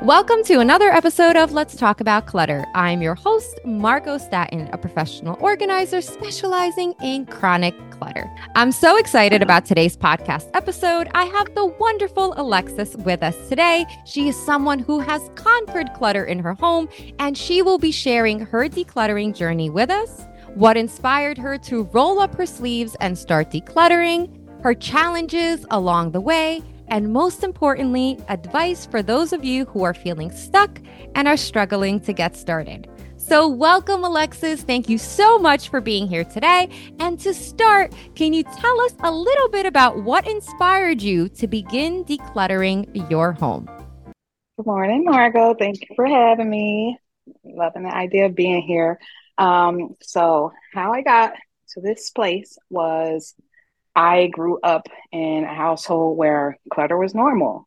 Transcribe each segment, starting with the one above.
Welcome to another episode of Let's Talk About Clutter. I'm your host, Margo Staton, a professional organizer specializing in chronic clutter. I'm so excited about today's podcast episode. I have the wonderful Alexis with us today. She is someone who has conquered clutter in her home, and she will be sharing her decluttering journey with us, what inspired her to roll up her sleeves and start decluttering, her challenges along the way and most importantly, advice for those of you who are feeling stuck and are struggling to get started. So, welcome, Alexis. Thank you so much for being here today. And to start, can you tell us a little bit about what inspired you to begin decluttering your home? Good morning, Margo. Thank you for having me. Loving the idea of being here. Um, so, how I got to this place was I grew up in a household where clutter was normal.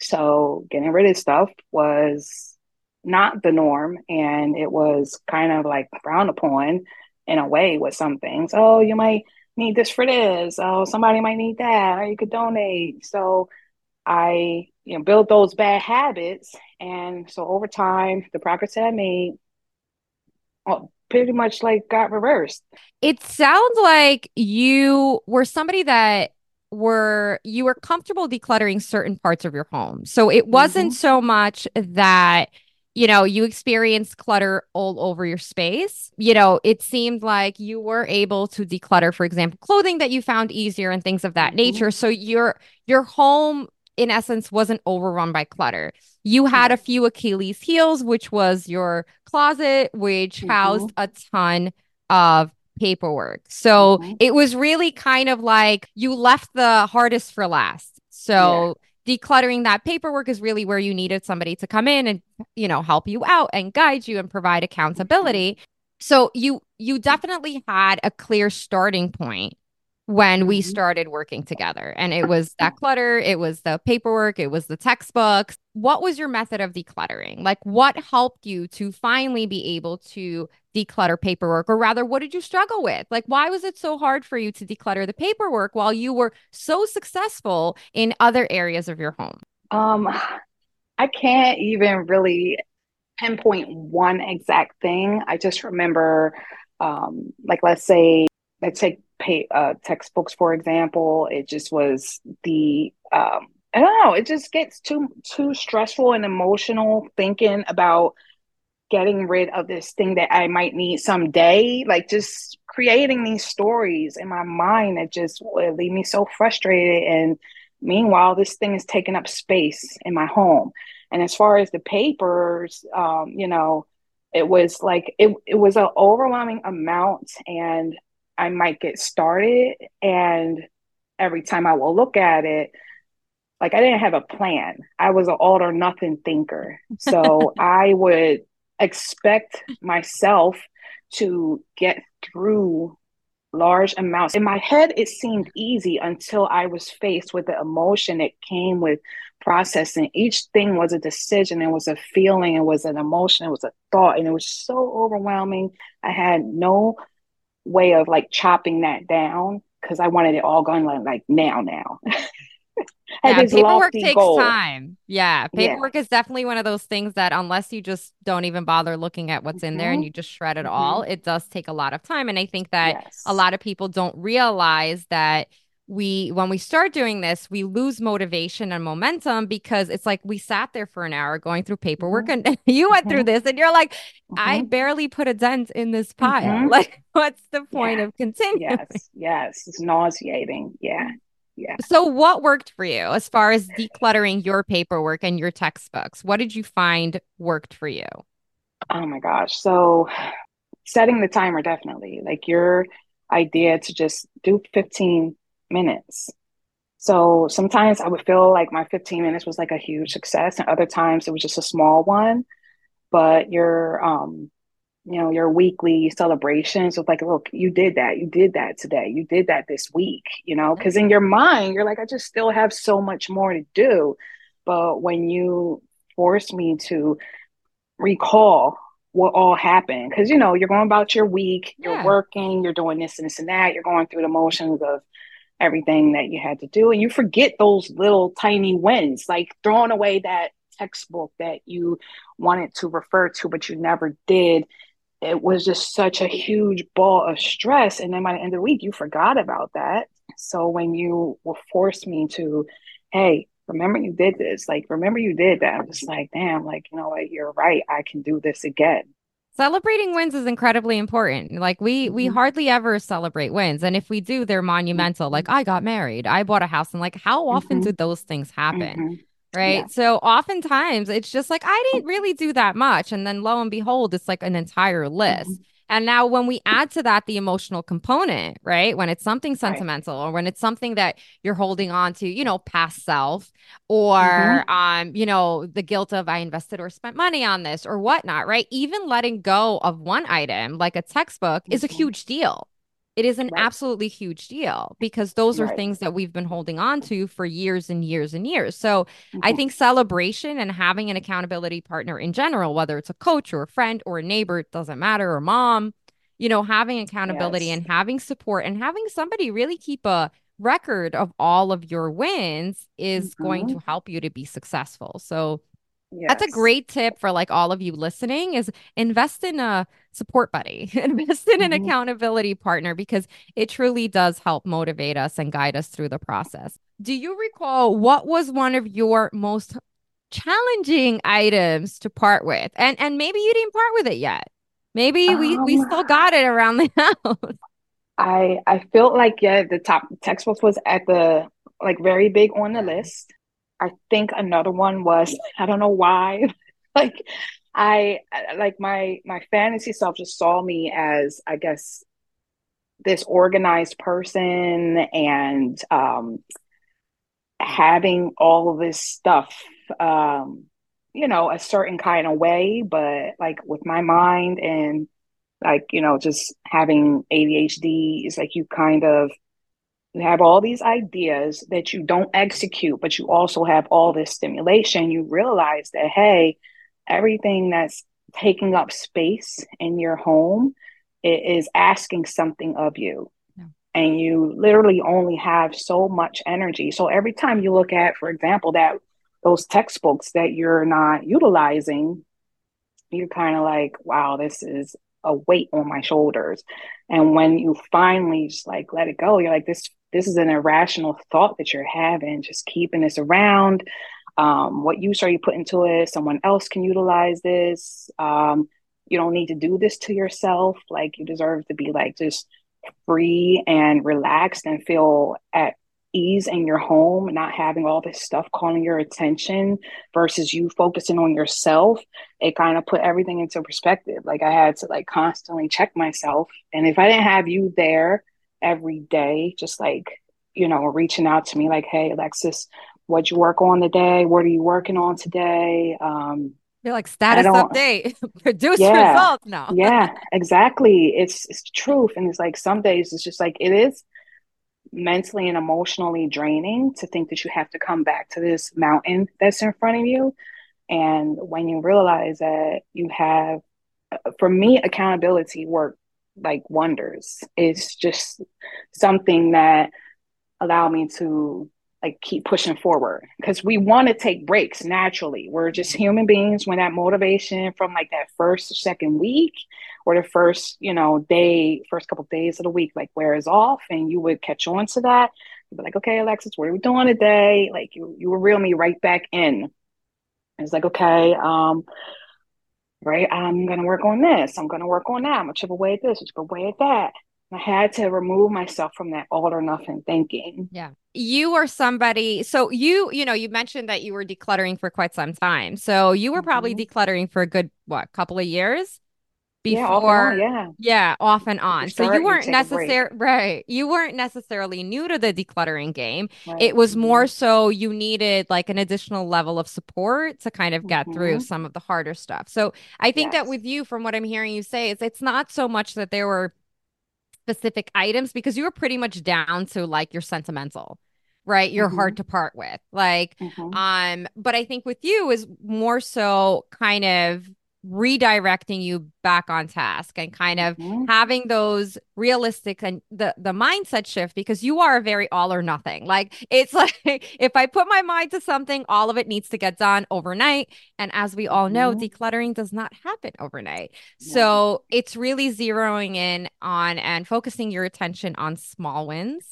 So getting rid of stuff was not the norm. And it was kind of like frowned upon in a way with some things. Oh, you might need this for this. Oh, somebody might need that. Or you could donate. So I you know built those bad habits. And so over time, the progress that I made, well, pretty much like got reversed. It sounds like you were somebody that were you were comfortable decluttering certain parts of your home. So it wasn't mm-hmm. so much that you know, you experienced clutter all over your space. You know, it seemed like you were able to declutter, for example, clothing that you found easier and things of that mm-hmm. nature. So your your home in essence wasn't overrun by clutter. You had a few Achilles heels, which was your closet, which mm-hmm. housed a ton of paperwork. So mm-hmm. it was really kind of like you left the hardest for last. So yeah. decluttering that paperwork is really where you needed somebody to come in and you know help you out and guide you and provide accountability. Mm-hmm. So you you definitely had a clear starting point when we mm-hmm. started working together. And it was that clutter, it was the paperwork, it was the textbooks. What was your method of decluttering? Like, what helped you to finally be able to declutter paperwork? Or rather, what did you struggle with? Like, why was it so hard for you to declutter the paperwork while you were so successful in other areas of your home? Um, I can't even really pinpoint one exact thing. I just remember, um, like, let's say, let's take pay, uh, textbooks, for example. It just was the um, I don't know. It just gets too too stressful and emotional thinking about getting rid of this thing that I might need someday. Like just creating these stories in my mind that just would leave me so frustrated. And meanwhile, this thing is taking up space in my home. And as far as the papers, um, you know, it was like it it was an overwhelming amount, and I might get started and every time I will look at it, like I didn't have a plan. I was an all or nothing thinker. So I would expect myself to get through large amounts. In my head, it seemed easy until I was faced with the emotion that came with processing. Each thing was a decision, it was a feeling, it was an emotion, it was a thought, and it was so overwhelming. I had no way of like chopping that down because I wanted it all gone like, like now, now. yeah, paperwork takes goal. time. Yeah, paperwork yeah. is definitely one of those things that unless you just don't even bother looking at what's mm-hmm. in there and mm-hmm. you just shred it mm-hmm. all, it does take a lot of time. And I think that yes. a lot of people don't realize that we when we start doing this we lose motivation and momentum because it's like we sat there for an hour going through paperwork mm-hmm. and you went mm-hmm. through this and you're like mm-hmm. i barely put a dent in this pile. Mm-hmm. like what's the point yeah. of continuing? Yes. Yes. It's nauseating. Yeah. Yeah. So what worked for you as far as decluttering your paperwork and your textbooks? What did you find worked for you? Oh my gosh. So setting the timer definitely. Like your idea to just do 15 minutes. So sometimes I would feel like my 15 minutes was like a huge success, and other times it was just a small one. But your, um, you know, your weekly celebrations of like, look, you did that, you did that today, you did that this week, you know, because in your mind you're like, I just still have so much more to do. But when you force me to recall what all happened because you know you're going about your week you're yeah. working you're doing this and this and that you're going through the motions of everything that you had to do and you forget those little tiny wins like throwing away that textbook that you wanted to refer to, but you never did. It was just such a huge ball of stress. And then by the end of the week, you forgot about that. So when you will force me to, hey, remember you did this, like, remember you did that, I'm just like, damn, like, you know what, you're right. I can do this again. Celebrating wins is incredibly important. Like we mm-hmm. we hardly ever celebrate wins, and if we do, they're monumental. Like mm-hmm. I got married, I bought a house, and like how often mm-hmm. do those things happen? Mm-hmm. Right. Yeah. So oftentimes it's just like I didn't really do that much, and then lo and behold, it's like an entire list. And now, when we add to that the emotional component, right? When it's something sentimental right. or when it's something that you're holding on to, you know, past self or, mm-hmm. um, you know, the guilt of I invested or spent money on this or whatnot, right? Even letting go of one item like a textbook mm-hmm. is a mm-hmm. huge deal. It is an right. absolutely huge deal because those are right. things that we've been holding on to for years and years and years. So mm-hmm. I think celebration and having an accountability partner in general, whether it's a coach or a friend or a neighbor, it doesn't matter, or mom, you know, having accountability yes. and having support and having somebody really keep a record of all of your wins is mm-hmm. going to help you to be successful. So Yes. That's a great tip for like all of you listening is invest in a support buddy, invest in an mm-hmm. accountability partner because it truly does help motivate us and guide us through the process. Do you recall what was one of your most challenging items to part with? And and maybe you didn't part with it yet. Maybe um, we we still got it around the house. I I felt like yeah, the top textbook was at the like very big on the list. I think another one was I don't know why, like I like my my fantasy self just saw me as I guess this organized person and um having all of this stuff um you know a certain kind of way but like with my mind and like you know just having ADHD is like you kind of you have all these ideas that you don't execute, but you also have all this stimulation. You realize that, hey, everything that's taking up space in your home is asking something of you. Yeah. And you literally only have so much energy. So every time you look at, for example, that those textbooks that you're not utilizing, you're kind of like, wow, this is a weight on my shoulders. And when you finally just like let it go, you're like, this this is an irrational thought that you're having, just keeping this around. Um, what use are you putting to it? Someone else can utilize this. Um, you don't need to do this to yourself. Like you deserve to be like just free and relaxed and feel at ease in your home, not having all this stuff calling your attention versus you focusing on yourself, it kind of put everything into perspective. Like I had to like constantly check myself. And if I didn't have you there every day, just like, you know, reaching out to me like, hey, Alexis, what'd you work on today? What are you working on today? Um, you're like status update, produce yeah, results now. yeah, exactly. It's it's truth. And it's like some days it's just like it is mentally and emotionally draining to think that you have to come back to this mountain that's in front of you. And when you realize that you have, for me, accountability work like wonders. It's just something that allow me to like keep pushing forward because we want to take breaks naturally. We're just human beings when that motivation from like that first or second week or the first, you know, day, first couple of days of the week, like wears off and you would catch on to that. You'd be like, okay, Alexis, what are we doing today? Like you, you reel me right back in. It's like, okay, um, right, I'm going to work on this. I'm going to work on that. I'm going to chip away at this, chip away at that. I had to remove myself from that all or nothing thinking. Yeah. You are somebody, so you, you know, you mentioned that you were decluttering for quite some time. So you were mm-hmm. probably decluttering for a good, what, couple of years? before yeah, yeah yeah off and on so you weren't necessarily right you weren't necessarily new to the decluttering game right. it was more mm-hmm. so you needed like an additional level of support to kind of get mm-hmm. through some of the harder stuff so i think yes. that with you from what i'm hearing you say is it's not so much that there were specific items because you were pretty much down to like your sentimental right you're mm-hmm. hard to part with like mm-hmm. um but i think with you is more so kind of redirecting you back on task and kind of mm-hmm. having those realistic and the the mindset shift because you are a very all or nothing like it's like if i put my mind to something all of it needs to get done overnight and as we all know mm-hmm. decluttering does not happen overnight yeah. so it's really zeroing in on and focusing your attention on small wins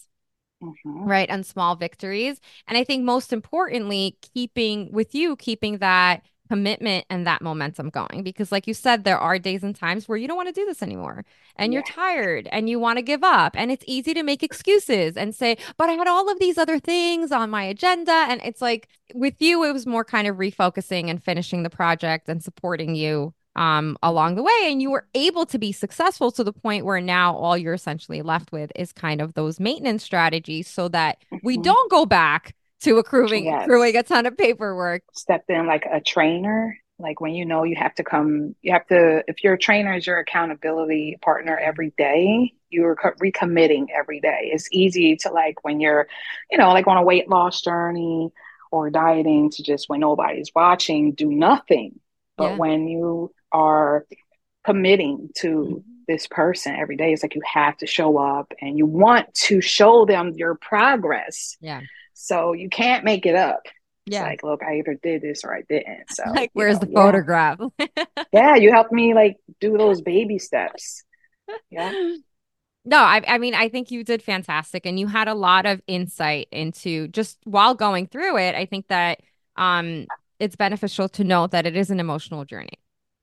Mm-hmm. right and small victories and i think most importantly keeping with you keeping that commitment and that momentum going because like you said there are days and times where you don't want to do this anymore and you're tired and you want to give up and it's easy to make excuses and say but i had all of these other things on my agenda and it's like with you it was more kind of refocusing and finishing the project and supporting you um, along the way and you were able to be successful to the point where now all you're essentially left with is kind of those maintenance strategies so that we mm-hmm. don't go back to accruing yes. accruing a ton of paperwork. Step in like a trainer, like when you know you have to come, you have to. If your trainer is your accountability partner every day, you're recommitting every day. It's easy to like when you're, you know, like on a weight loss journey or dieting to just when nobody's watching, do nothing. But yeah. when you are committing to mm-hmm. this person every day, it's like you have to show up and you want to show them your progress. Yeah so you can't make it up. Yeah. It's like, look, I either did this or I didn't. So like where's know, the yeah. photograph? yeah, you helped me like do those baby steps. Yeah. No, I, I mean, I think you did fantastic and you had a lot of insight into just while going through it. I think that um, it's beneficial to note that it is an emotional journey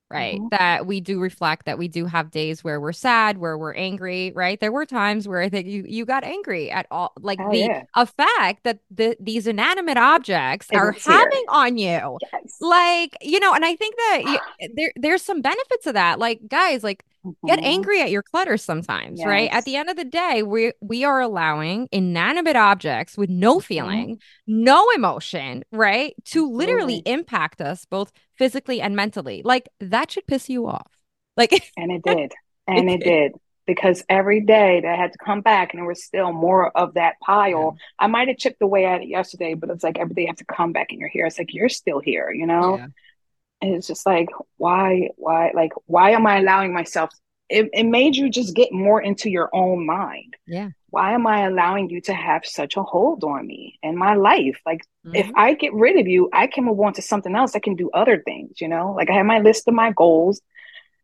right? Mm-hmm. That we do reflect that we do have days where we're sad, where we're angry, right? There were times where I think you you got angry at all like oh, the yeah. effect that the these inanimate objects are having on you. Yes. Like, you know, and I think that you, there there's some benefits of that. Like guys, like Mm-hmm. Get angry at your clutter sometimes, yes. right? At the end of the day, we we are allowing inanimate objects with no mm-hmm. feeling, mm-hmm. no emotion, right, to literally impact us both physically and mentally. Like that should piss you off. Like And it did. And it, it did. Because every day that I had to come back and there was still more of that pile. Yeah. I might have chipped away at it yesterday, but it's like every day you have to come back and you're here. It's like you're still here, you know? Yeah and it's just like why why like why am i allowing myself it, it made you just get more into your own mind. Yeah. Why am i allowing you to have such a hold on me and my life? Like mm-hmm. if i get rid of you i can move on to something else i can do other things you know? Like i had my list of my goals.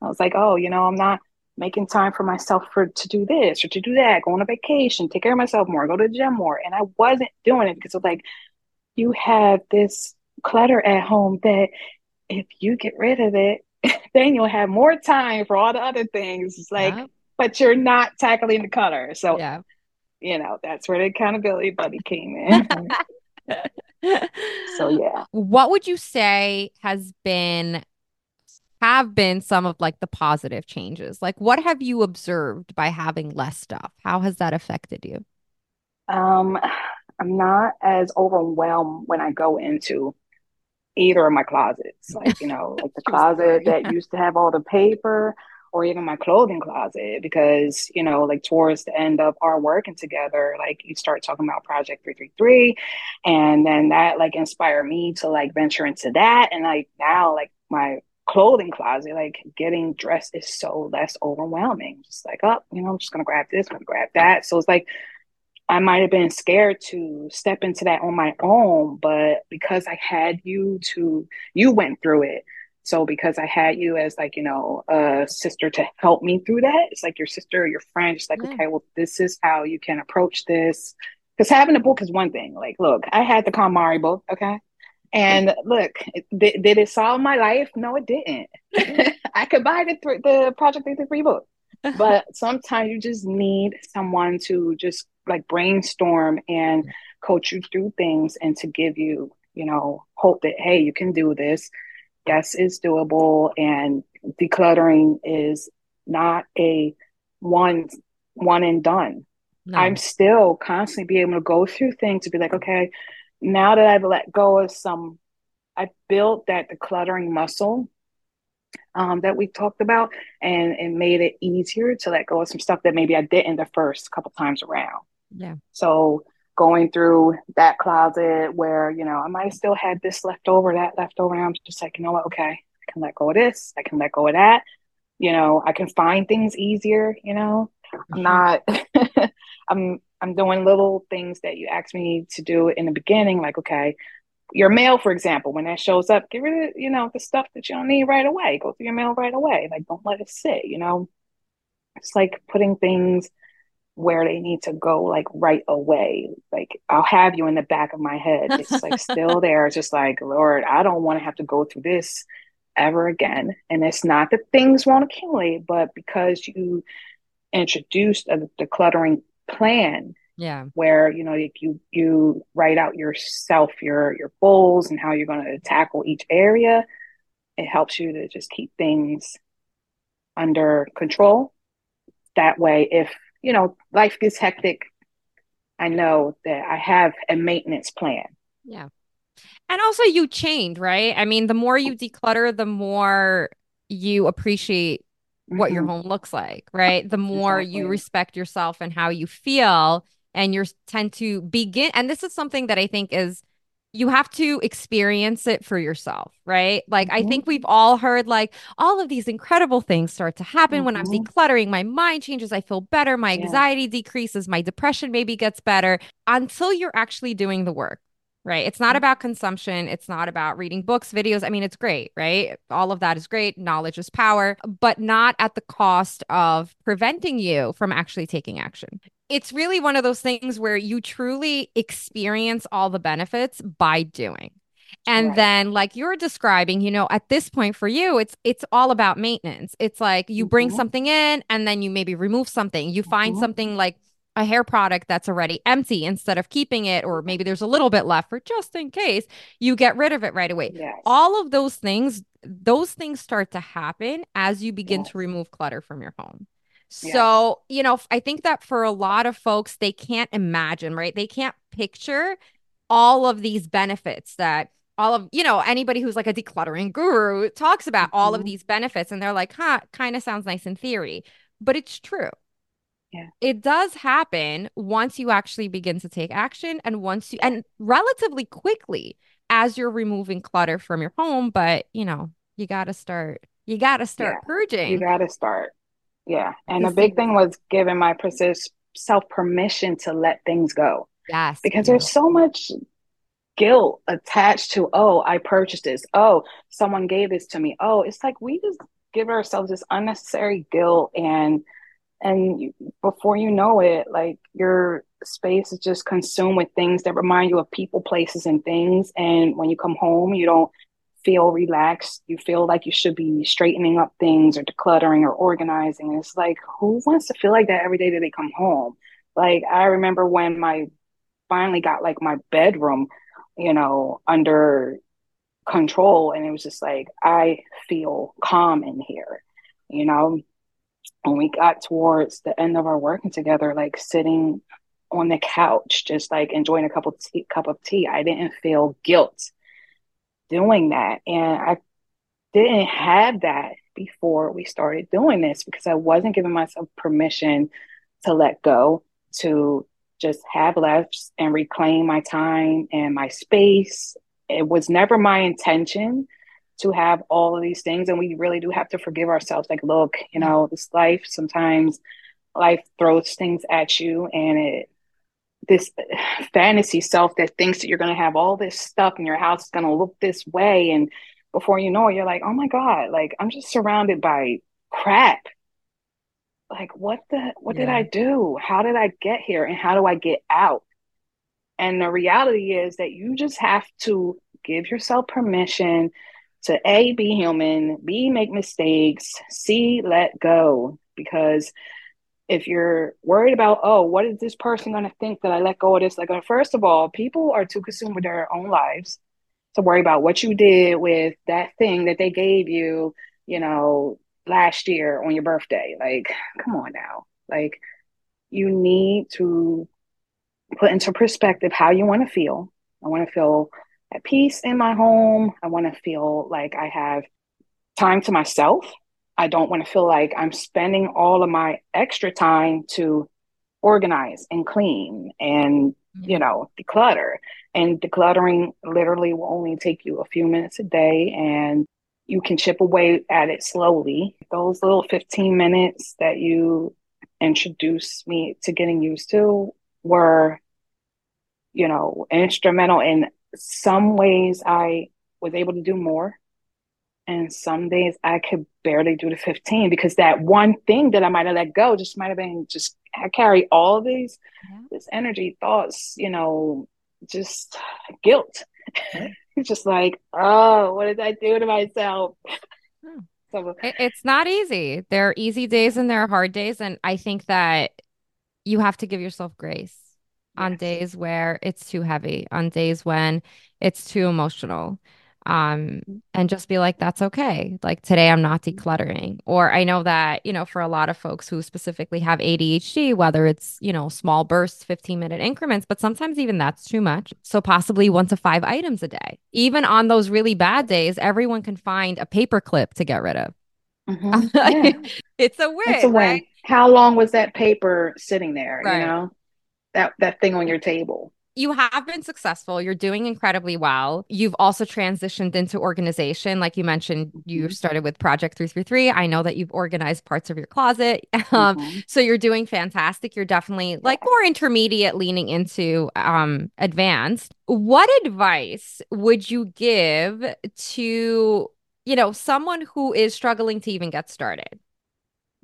I was like oh you know i'm not making time for myself for to do this or to do that go on a vacation take care of myself more go to the gym more. And i wasn't doing it because of like you have this clutter at home that if you get rid of it, then you'll have more time for all the other things. It's like, yeah. but you're not tackling the color. So, yeah. you know, that's where the accountability buddy came in. so, yeah. What would you say has been have been some of like the positive changes? Like what have you observed by having less stuff? How has that affected you? Um I'm not as overwhelmed when I go into either of my closets. Like, you know, like the closet that used to have all the paper or even my clothing closet because, you know, like towards the end of our working together, like you start talking about Project 333 and then that like inspired me to like venture into that and like now like my clothing closet, like getting dressed is so less overwhelming. Just like, oh, you know, I'm just gonna grab this, I'm gonna grab that. So it's like I might have been scared to step into that on my own, but because I had you to, you went through it. So because I had you as like, you know, a sister to help me through that, it's like your sister or your friend, just like, yeah. okay, well, this is how you can approach this. Because having a book is one thing. Like, look, I had the KonMari book, okay? And look, did, did it solve my life? No, it didn't. I could buy the, the Project 33 book. But sometimes you just need someone to just like brainstorm and coach you through things and to give you, you know, hope that, hey, you can do this. Yes, it's doable. And decluttering is not a one one and done. No. I'm still constantly be able to go through things to be like, okay, now that I've let go of some, I've built that decluttering muscle um, that we talked about, and it made it easier to let go of some stuff that maybe I didn't the first couple times around. Yeah. So going through that closet where, you know, I might have still had this left over, that left over, and I'm just like, you know what, okay, I can let go of this. I can let go of that. You know, I can find things easier. You know, I'm mm-hmm. not. I'm I'm doing little things that you asked me to do in the beginning, like okay, your mail, for example, when that shows up, get rid of you know the stuff that you don't need right away. Go through your mail right away. Like don't let it sit. You know, it's like putting things where they need to go like right away. Like I'll have you in the back of my head. It's like still there. It's just like, Lord, I don't want to have to go through this ever again. And it's not that things won't accumulate, but because you introduced a decluttering plan. Yeah. Where, you know, you you write out yourself your your goals and how you're gonna tackle each area. It helps you to just keep things under control. That way, if you know, life gets hectic, I know that I have a maintenance plan. Yeah. And also you change, right? I mean, the more you declutter, the more you appreciate what mm-hmm. your home looks like, right? The more exactly. you respect yourself and how you feel and you tend to begin and this is something that I think is you have to experience it for yourself, right? Like, mm-hmm. I think we've all heard like all of these incredible things start to happen mm-hmm. when I'm mm-hmm. decluttering. My mind changes. I feel better. My yeah. anxiety decreases. My depression maybe gets better until you're actually doing the work, right? It's not mm-hmm. about consumption. It's not about reading books, videos. I mean, it's great, right? All of that is great. Knowledge is power, but not at the cost of preventing you from actually taking action it's really one of those things where you truly experience all the benefits by doing. And right. then like you're describing, you know, at this point for you, it's it's all about maintenance. It's like you bring mm-hmm. something in and then you maybe remove something. You find mm-hmm. something like a hair product that's already empty instead of keeping it or maybe there's a little bit left for just in case you get rid of it right away yes. all of those things those things start to happen as you begin yes. to remove clutter from your home so, yeah. you know, I think that for a lot of folks, they can't imagine, right? They can't picture all of these benefits that all of, you know, anybody who's like a decluttering guru talks about mm-hmm. all of mm-hmm. these benefits and they're like, huh, kind of sounds nice in theory, but it's true. Yeah. It does happen once you actually begin to take action and once you, and relatively quickly as you're removing clutter from your home. But, you know, you got to start, you got to start yeah. purging. You got to start. Yeah. And the big thing was giving my self permission to let things go. Yes. Because there's so much guilt attached to, oh, I purchased this. Oh, someone gave this to me. Oh, it's like we just give ourselves this unnecessary guilt and and you, before you know it like your space is just consumed with things that remind you of people places and things and when you come home you don't feel relaxed. You feel like you should be straightening up things or decluttering or organizing. And it's like, who wants to feel like that every day that they come home? Like, I remember when my finally got like my bedroom, you know, under control. And it was just like, I feel calm in here, you know. When we got towards the end of our working together, like sitting on the couch, just like enjoying a cup of tea, cup of tea, I didn't feel guilt doing that. And I didn't have that before we started doing this because I wasn't giving myself permission to let go, to just have less and reclaim my time and my space. It was never my intention to have all of these things. And we really do have to forgive ourselves. Like, look, you know, this life, sometimes life throws things at you and it this fantasy self that thinks that you're going to have all this stuff and your house is going to look this way and before you know it you're like oh my god like i'm just surrounded by crap. Like what the what yeah. did i do? How did i get here? And how do i get out? And the reality is that you just have to give yourself permission to a be human b make mistakes c let go because if you're worried about, oh, what is this person going to think that I let go of this? Like, uh, first of all, people are too consumed with their own lives to worry about what you did with that thing that they gave you, you know, last year on your birthday. Like, come on now. Like, you need to put into perspective how you want to feel. I want to feel at peace in my home. I want to feel like I have time to myself I don't want to feel like I'm spending all of my extra time to organize and clean and, mm-hmm. you know, declutter. And decluttering literally will only take you a few minutes a day. And you can chip away at it slowly. Those little 15 minutes that you introduced me to getting used to were, you know, instrumental in some ways I was able to do more. And some days I could barely do the 15 because that one thing that I might have let go just might have been just I carry all these yeah. this energy, thoughts, you know, just guilt. just like, oh, what did I do to myself? Hmm. So it's not easy. There are easy days and there are hard days. And I think that you have to give yourself grace yes. on days where it's too heavy, on days when it's too emotional um and just be like that's okay. Like today i'm not decluttering. Or i know that you know for a lot of folks who specifically have adhd whether it's you know small bursts 15 minute increments but sometimes even that's too much. So possibly one to five items a day. Even on those really bad days everyone can find a paper clip to get rid of. Mm-hmm. yeah. it's a win it's a win. right? how long was that paper sitting there right. you know? That that thing on your table you have been successful. You're doing incredibly well. You've also transitioned into organization. Like you mentioned, you mm-hmm. started with Project 333. I know that you've organized parts of your closet. Um, mm-hmm. So you're doing fantastic. You're definitely like more intermediate, leaning into um, advanced. What advice would you give to, you know, someone who is struggling to even get started?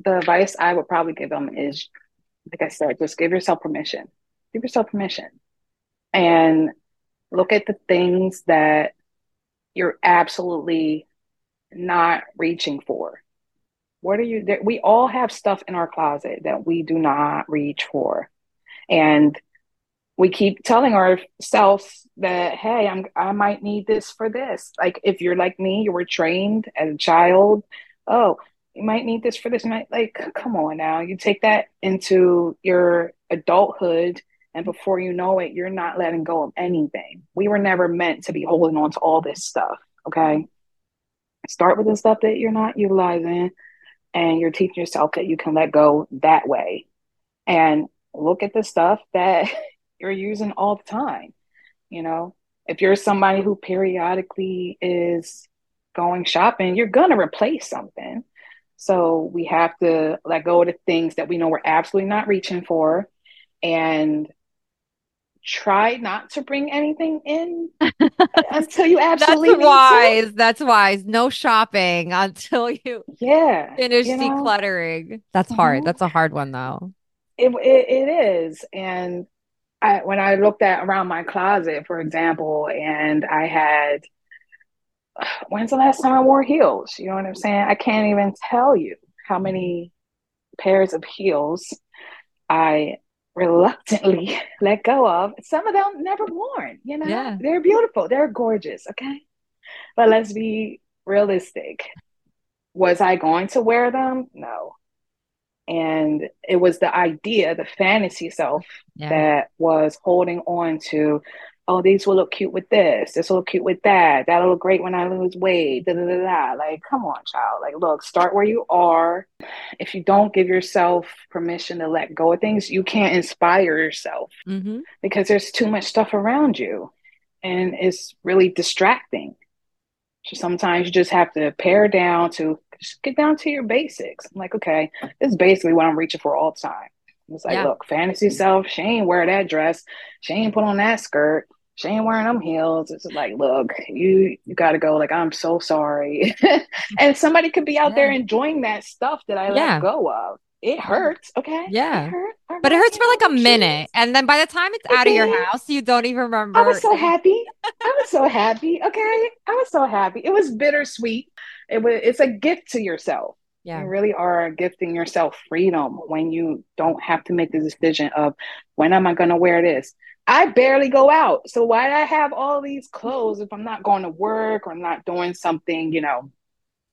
The advice I would probably give them is, like I said, just give yourself permission. Give yourself permission and look at the things that you're absolutely not reaching for. What are you? We all have stuff in our closet that we do not reach for, and we keep telling ourselves that, "Hey, I'm I might need this for this." Like if you're like me, you were trained as a child. Oh, you might need this for this. Might Like, come on now, you take that into your adulthood and before you know it, you're not letting go of anything. We were never meant to be holding on to all this stuff. Okay. Start with the stuff that you're not utilizing and you're teaching yourself that you can let go that way. And look at the stuff that you're using all the time. You know, if you're somebody who periodically is going shopping, you're going to replace something. So we have to let go of the things that we know we're absolutely not reaching for and try not to bring anything in until you absolutely that's wise that's wise. No shopping until you yeah finish you know? decluttering. That's hard. Mm-hmm. that's a hard one though. It, it, it is. And I, when i looked at around my closet for example and i had when's the last time i wore heels? You know what i'm saying? I can't even tell you how many pairs of heels i reluctantly let go of. Some of them never worn, you know, yeah. they're beautiful, they're gorgeous, okay? But let's be realistic. Was I going to wear them? No. And it was the idea, the fantasy self yeah. that was holding on to oh, these will look cute with this. This will look cute with that. That'll look great when I lose weight. Da, da, da, da. Like, come on, child. Like, look, start where you are. If you don't give yourself permission to let go of things, you can't inspire yourself mm-hmm. because there's too much stuff around you and it's really distracting. So sometimes you just have to pare down to just get down to your basics. I'm like, okay, this is basically what I'm reaching for all the time. It's like, yeah. look, fantasy self, she ain't wear that dress. She ain't put on that skirt she ain't wearing them heels. It's like, look, you you got to go. Like, I'm so sorry. and somebody could be out yeah. there enjoying that stuff that I yeah. let go of. It hurts, okay? Yeah, it hurt. but it hurts for like a minute, and then by the time it's out of your house, you don't even remember. I was so happy. I was so happy. Okay, I was so happy. It was bittersweet. It was. It's a gift to yourself. Yeah. You really are gifting yourself freedom when you don't have to make the decision of when am I going to wear this? I barely go out. So why do I have all these clothes if I'm not going to work or not doing something, you know,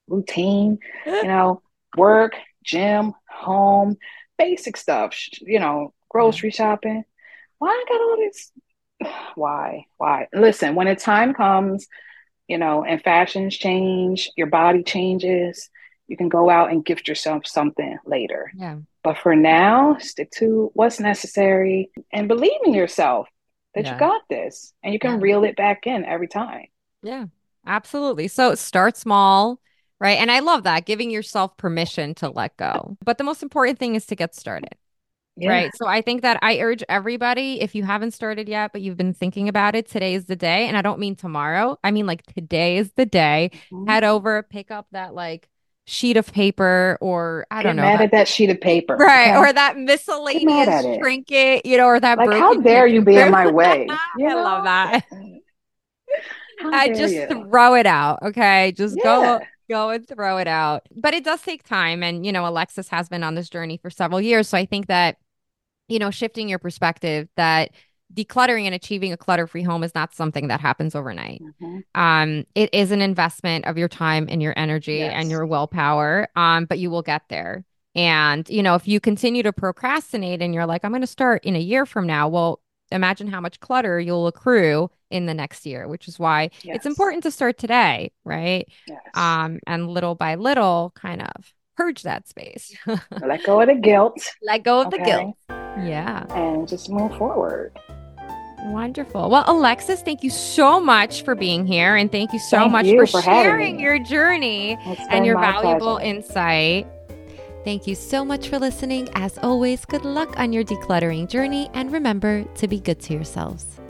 routine, you know, work, gym, home, basic stuff, you know, grocery mm-hmm. shopping. Why I got all this? Why? Why? Listen, when a time comes, you know, and fashions change, your body changes, you can go out and gift yourself something later. Yeah. But for now, stick to what's necessary and believe in yourself that yeah. you got this and you can yeah. reel it back in every time. Yeah. Absolutely. So start small, right? And I love that, giving yourself permission to let go. But the most important thing is to get started. Yeah. Right. So I think that I urge everybody, if you haven't started yet, but you've been thinking about it, today is the day. And I don't mean tomorrow. I mean like today is the day. Mm-hmm. Head over, pick up that like sheet of paper or I don't Get know. Mad that, at that sheet of paper. Right. Okay? Or that miscellaneous trinket, you know, or that like how dare you be in my way? You know? I love that. I just you? throw it out. Okay. Just yeah. go go and throw it out. But it does take time. And, you know, Alexis has been on this journey for several years. So I think that, you know, shifting your perspective that decluttering and achieving a clutter-free home is not something that happens overnight. Mm-hmm. Um, it is an investment of your time and your energy yes. and your willpower. Um, but you will get there. And, you know, if you continue to procrastinate and you're like, I'm going to start in a year from now, well, imagine how much clutter you'll accrue in the next year, which is why yes. it's important to start today, right? Yes. Um, and little by little, kind of purge that space. Let go of the guilt. Let go of okay. the guilt. Yeah. And just move forward. Wonderful. Well, Alexis, thank you so much for being here. And thank you so thank much you for, for sharing your journey and your valuable pleasure. insight. Thank you so much for listening. As always, good luck on your decluttering journey and remember to be good to yourselves.